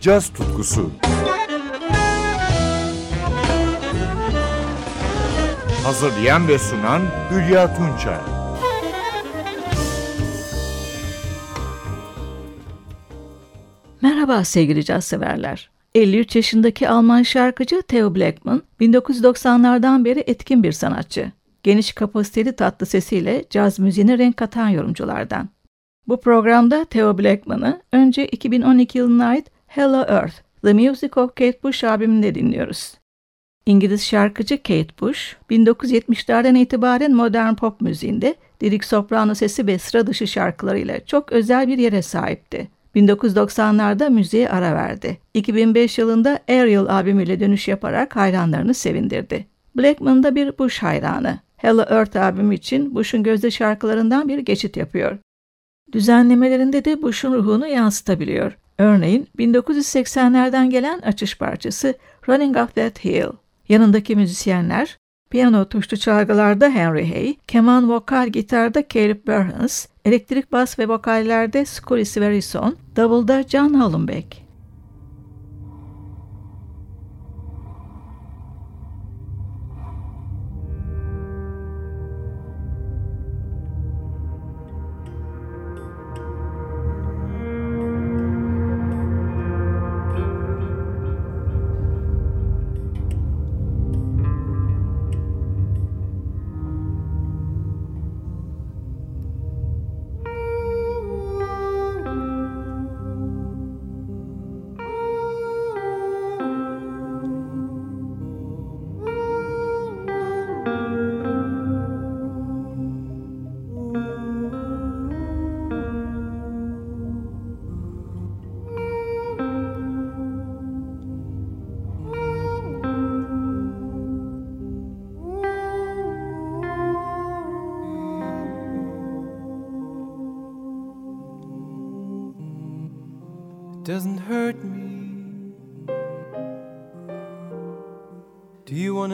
caz tutkusu. Hazırlayan ve sunan Hülya Tunçay. Merhaba sevgili caz severler. 53 yaşındaki Alman şarkıcı Theo Blackman, 1990'lardan beri etkin bir sanatçı. Geniş kapasiteli tatlı sesiyle caz müziğine renk katan yorumculardan. Bu programda Theo Blackman'ı önce 2012 yılına ait Hello Earth, The Music of Kate Bush albümünde dinliyoruz. İngiliz şarkıcı Kate Bush, 1970'lerden itibaren modern pop müziğinde lirik soprano sesi ve sıra dışı şarkılarıyla çok özel bir yere sahipti. 1990'larda müziğe ara verdi. 2005 yılında Ariel albümüyle dönüş yaparak hayranlarını sevindirdi. Blackman da bir Bush hayranı. Hello Earth albümü için Bush'un gözde şarkılarından bir geçit yapıyor. Düzenlemelerinde de Bush'un ruhunu yansıtabiliyor. Örneğin 1980'lerden gelen açış parçası Running Up That Hill. Yanındaki müzisyenler piyano tuşlu çalgılarda Henry Hay, keman vokal gitarda Caleb Burns, elektrik bas ve vokallerde Scully Sverison, davulda John Hollenbeck.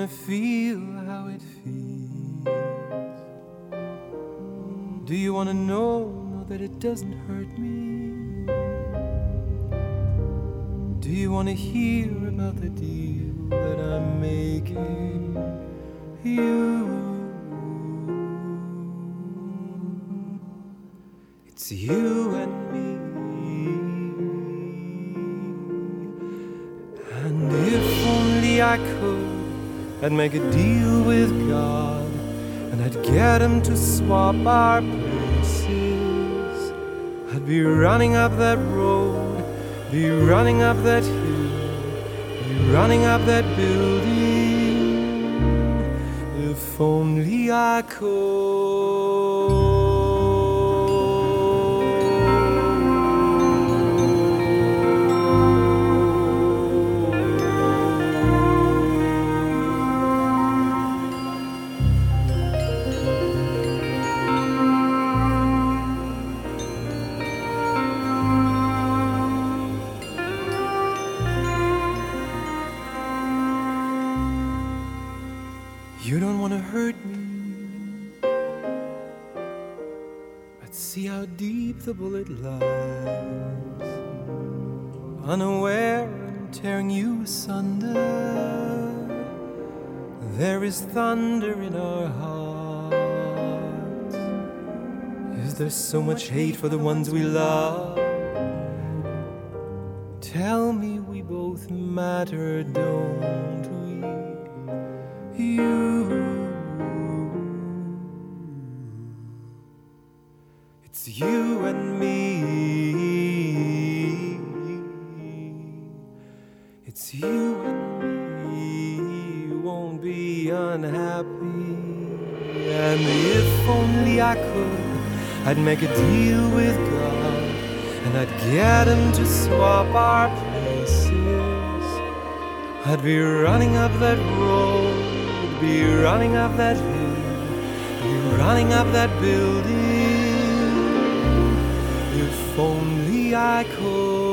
Feel how it feels? Do you want to know, know that it doesn't hurt me? Do you want to hear about the deal that I'm making? You. I'd make a deal with God and I'd get him to swap our places. I'd be running up that road, be running up that hill, be running up that building. If only I You how deep the bullet lies. Unaware and tearing you asunder, there is thunder in our hearts. Is there so much hate for the ones we love? Tell me we both matter, don't we? You. You and me. It's you and me. Won't be unhappy. And if only I could, I'd make a deal with God. And I'd get him to swap our places. I'd be running up that road, be running up that hill, be running up that building. If only I could.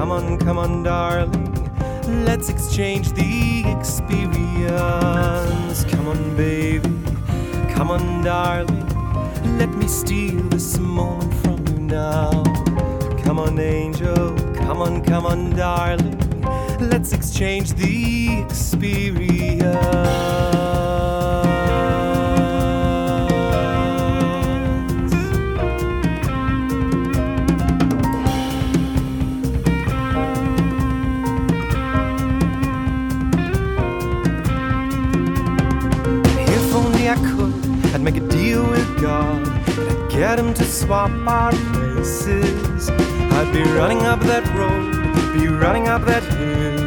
Come on, come on, darling. Let's exchange the experience. Come on, baby. Come on, darling. Let me steal this moment from you now. Come on, angel. Come on, come on, darling. Let's exchange the experience. God. I'd get him to swap our places. I'd be running up that road, be running up that hill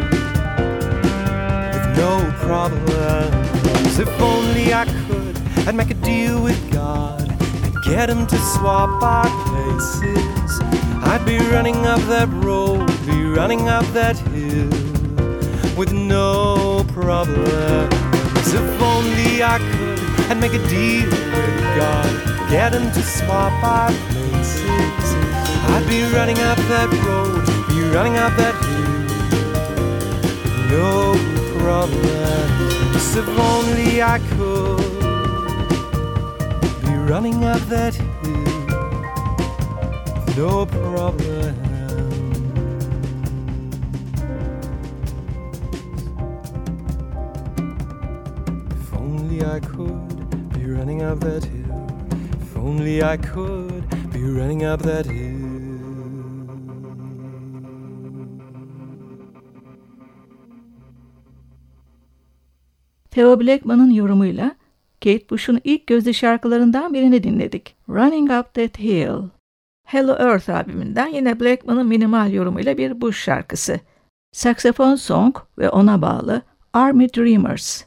with no problems. If only I could, I'd make a deal with God. I'd get him to swap our places. I'd be running up that road, be running up that hill with no problems. If only I could, I'd make a deal with God, get him to swap our places. I'd be running up that road, be running up that hill, no problems. If only I could be running up that hill, no problem. Up that hill. If only I could be running up that hill. Theo Blackman'ın yorumuyla Kate Bush'un ilk gözde şarkılarından birini dinledik. Running Up That Hill. Hello Earth albümünden yine Blackman'ın minimal yorumuyla bir Bush şarkısı. Saxophone Song ve ona bağlı Army Dreamers.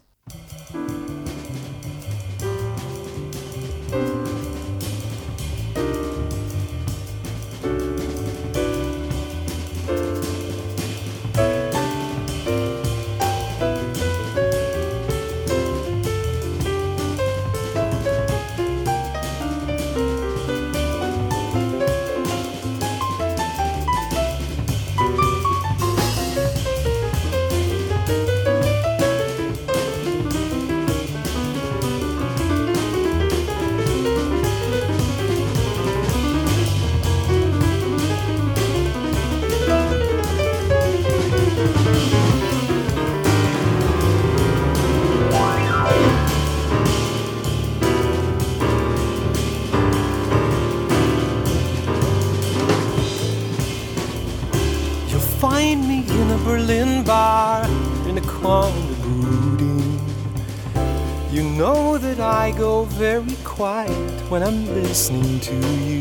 Know that I go very quiet when I'm listening to you.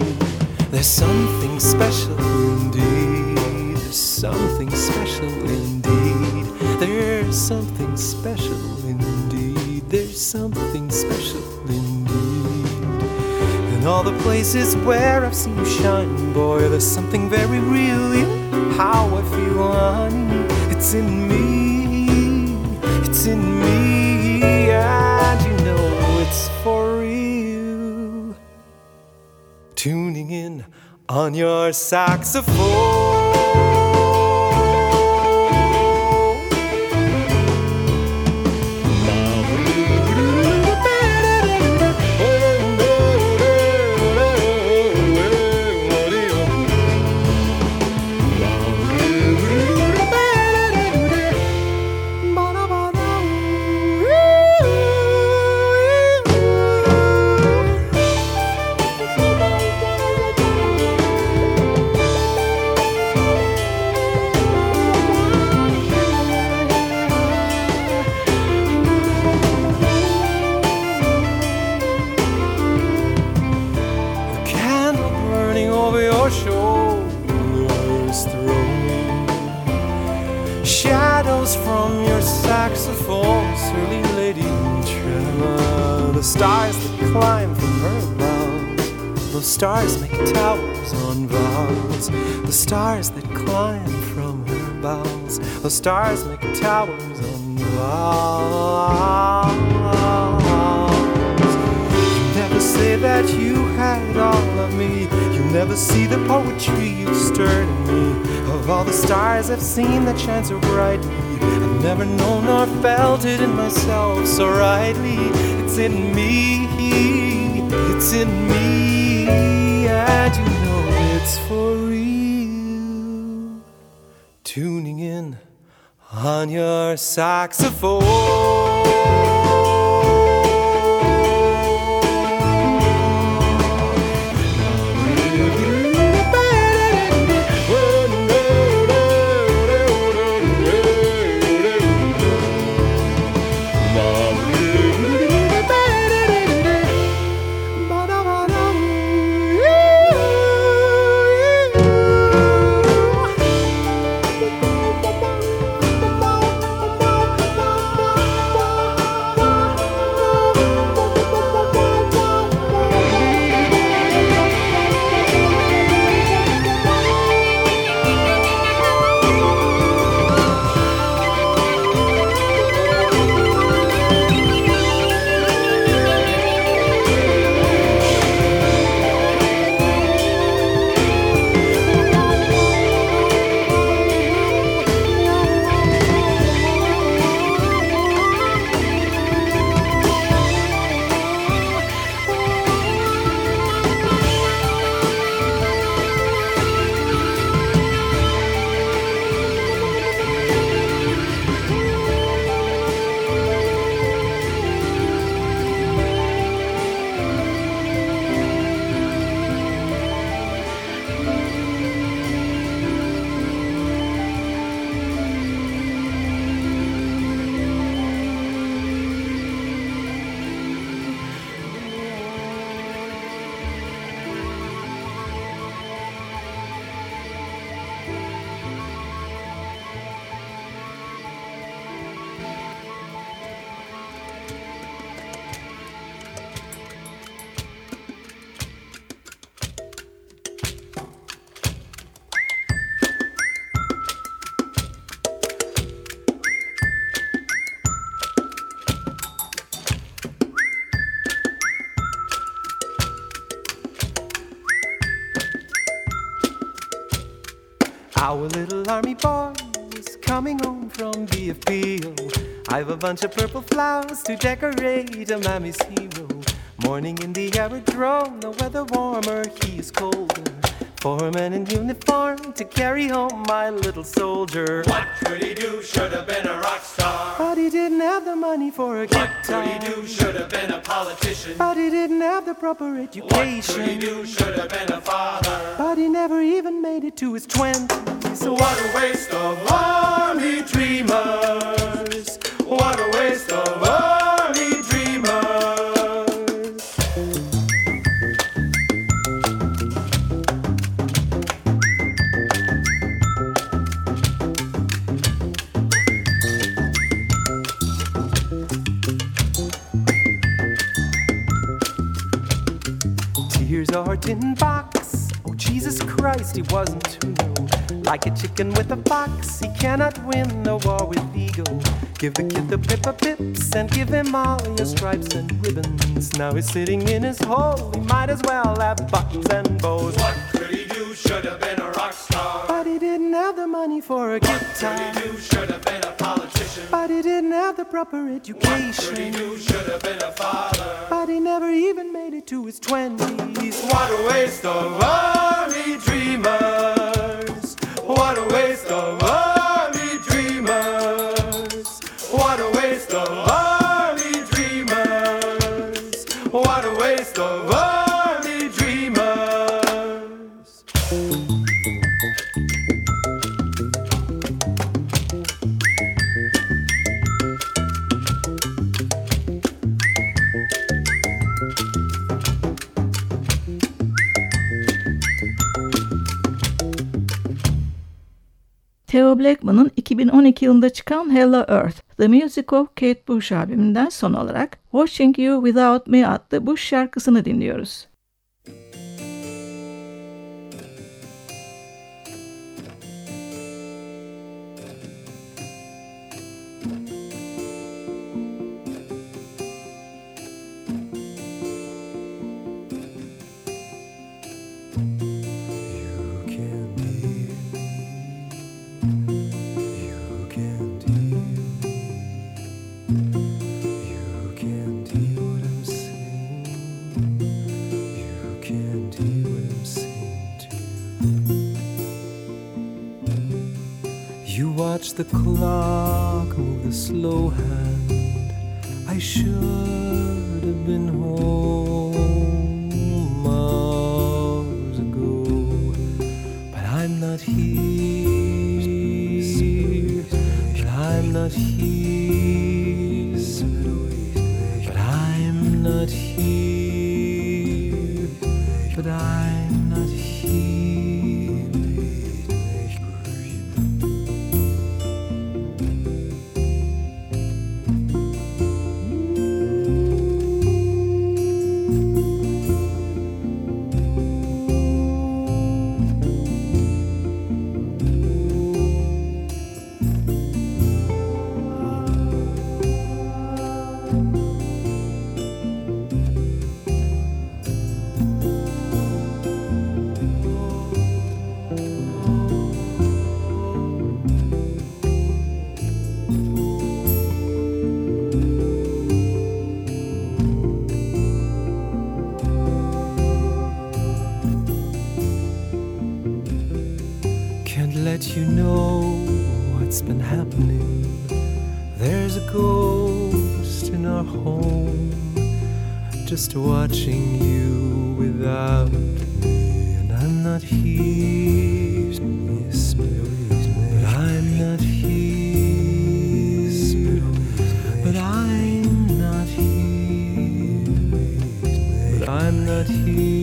There's something special indeed. There's something special indeed. There's something special indeed. There's something special indeed. In all the places where I've seen you shine, boy, there's something very real in how I feel, honey. It's in me, it's in me, on your saxophone. Vowels. The stars that climb from her bowels. Those stars make towers on vowels. You never say that you had all of me. You never see the poetry you stirred in me. Of all the stars I've seen that shine so brightly, I've never known or felt it in myself so rightly. It's in me, it's in me, and you it's for real. Tuning in on your Our coming home from the field. I've a bunch of purple flowers to decorate a mammy's hero. Morning in the aerodrome, the weather warmer, he is colder. For a man in uniform to carry home my little soldier. What could he do? Should have been a rock star. But he didn't have the money for a What guitar. could he do? Should have been a politician. But he didn't have the proper education. What could he do? Should have been a father. But he never even made it to his twenties. So what a waste of army dreamers. What a waste of army dreamers. Tears are tin box. Oh Jesus Christ, he wasn't to. Like a chicken with a fox, he cannot win a war with ego. Give the kid the pippa pips and give him all your stripes and ribbons. Now he's sitting in his hole, he might as well have buttons and bows. What could he do? Should have been a rock star. But he didn't have the money for a What could he do? Should have been a politician. But he didn't have the proper education. What could he do? Should have been a father. But he never even made it to his twenties. What a waste of army dreamers. What a waste of army Theo Blackman'ın 2012 yılında çıkan Hello Earth, The Music of Kate Bush albümünden son olarak Watching You Without Me adlı Bush şarkısını dinliyoruz. Watch the clock move the slow hand. I should have been home hours ago, but I'm not here. But I'm not here. Happening. There's a ghost in our home, just watching you without me, and I'm not here. But I'm not here. But I'm not here. But I'm not here.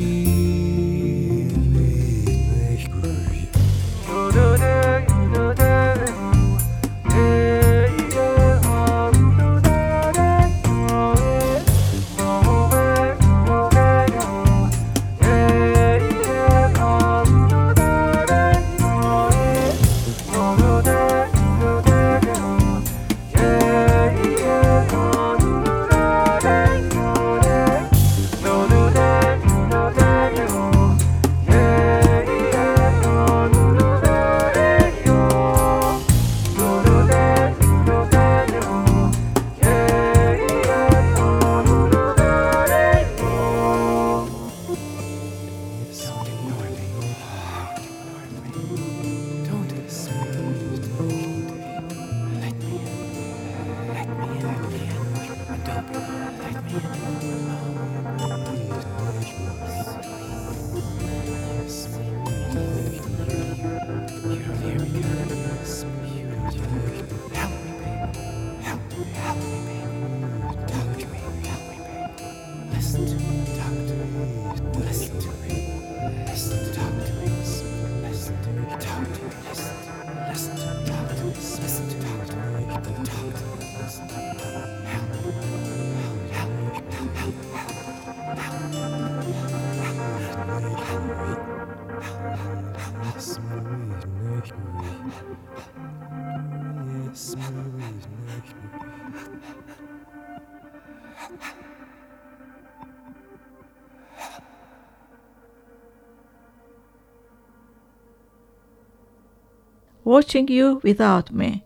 Watching You Without Me.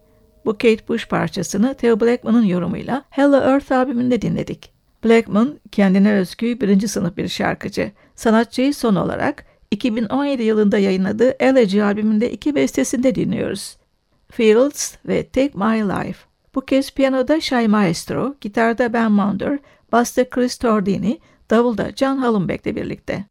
Bu Kate Bush parçasını Theo Blackman'ın yorumuyla Hello Earth albümünde dinledik. Blackman kendine özgü birinci sınıf bir şarkıcı. Sanatçıyı son olarak 2017 yılında yayınladığı Elegy albümünde iki bestesinde dinliyoruz. Fields ve Take My Life. Bu kez piyanoda Shy Maestro, gitarda Ben Maunder, basta Chris Tordini, davulda John Hallenbeck'le birlikte.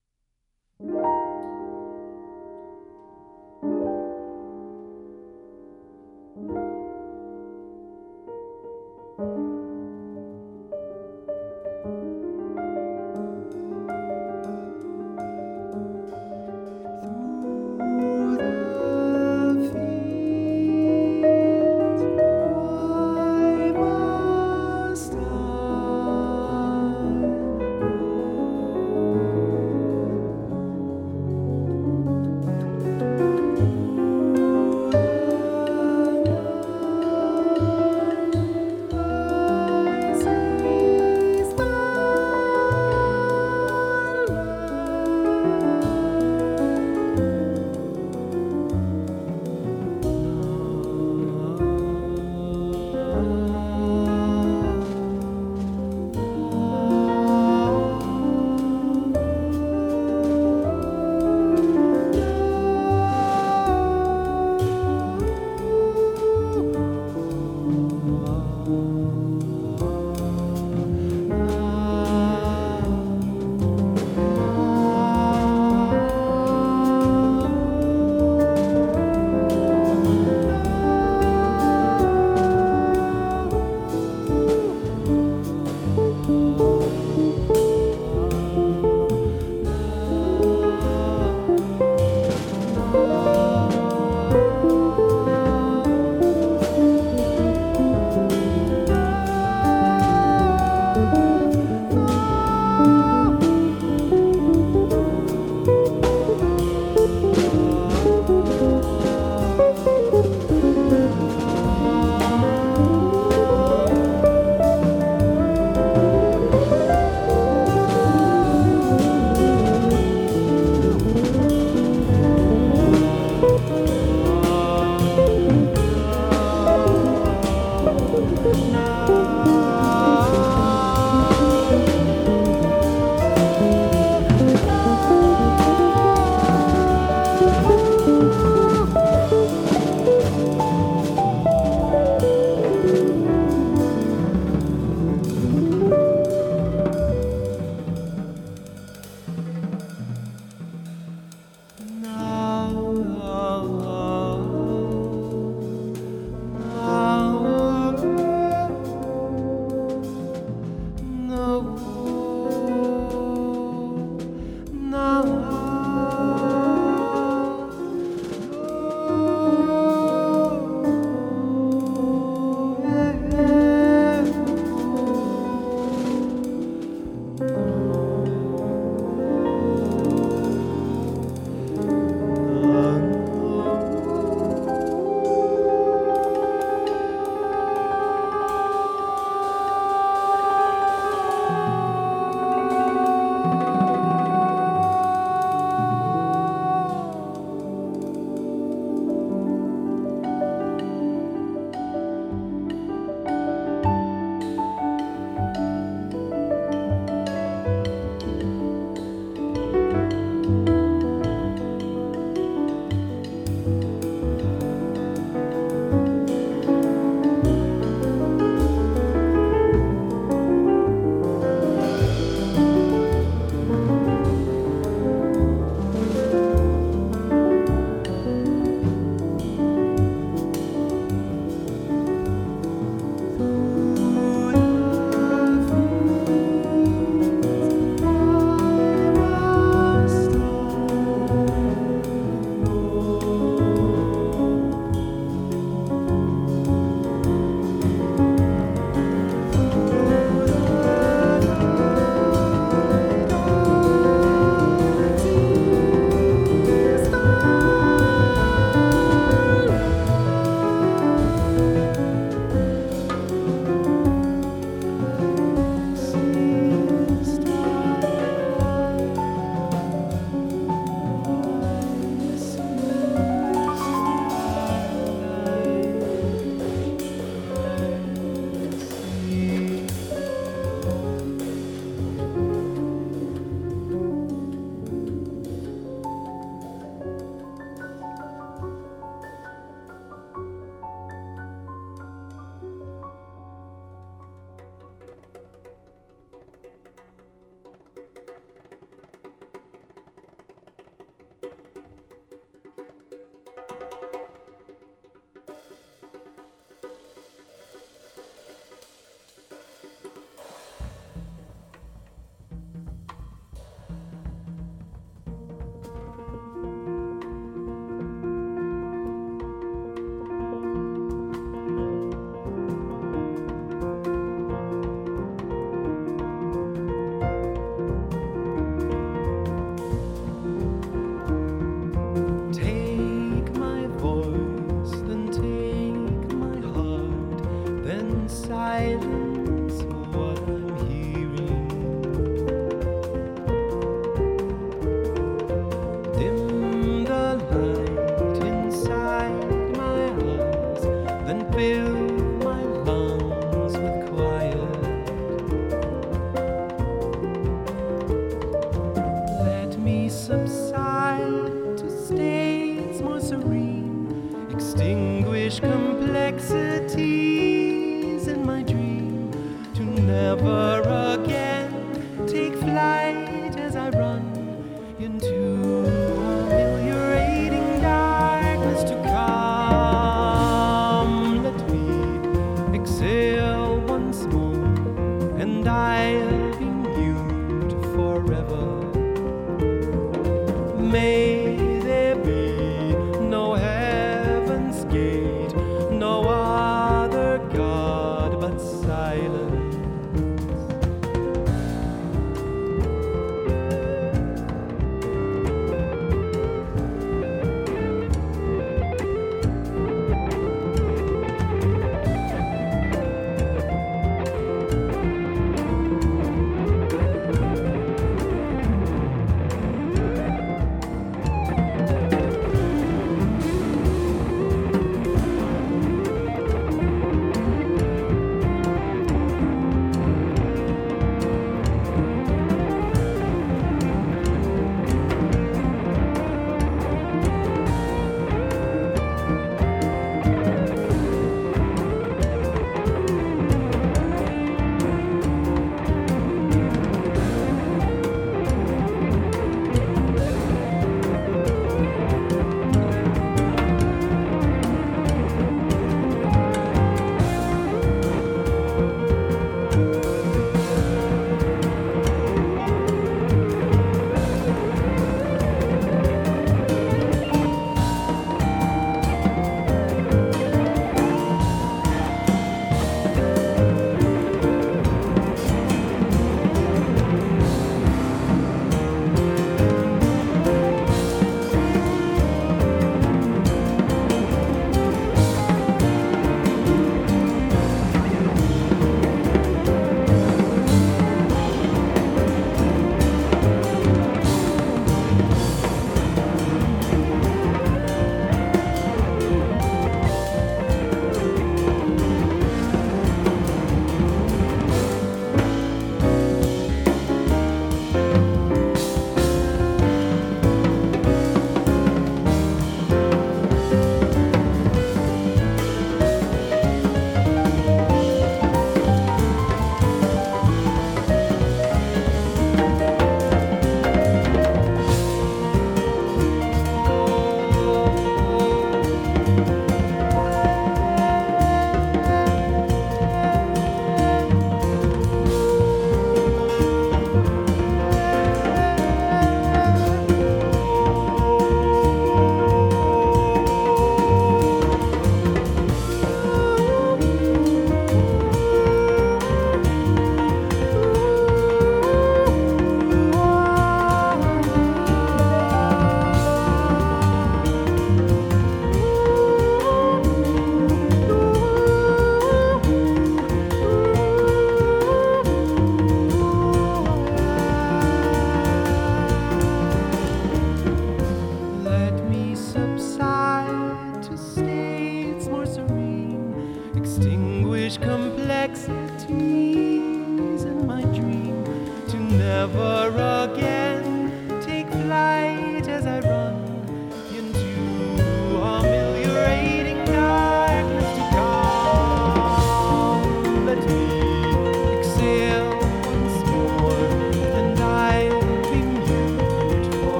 distinguish complexities in my dream to never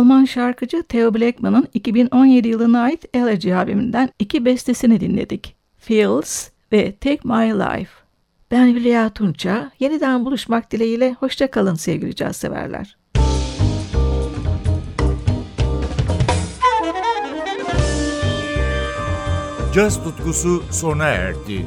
Alman şarkıcı Theo Blackman'ın 2017 yılına ait Elegy albümünden iki bestesini dinledik. Feels ve Take My Life. Ben Hülya Tunça. Yeniden buluşmak dileğiyle hoşça kalın sevgili caz severler. Caz tutkusu sona erdi.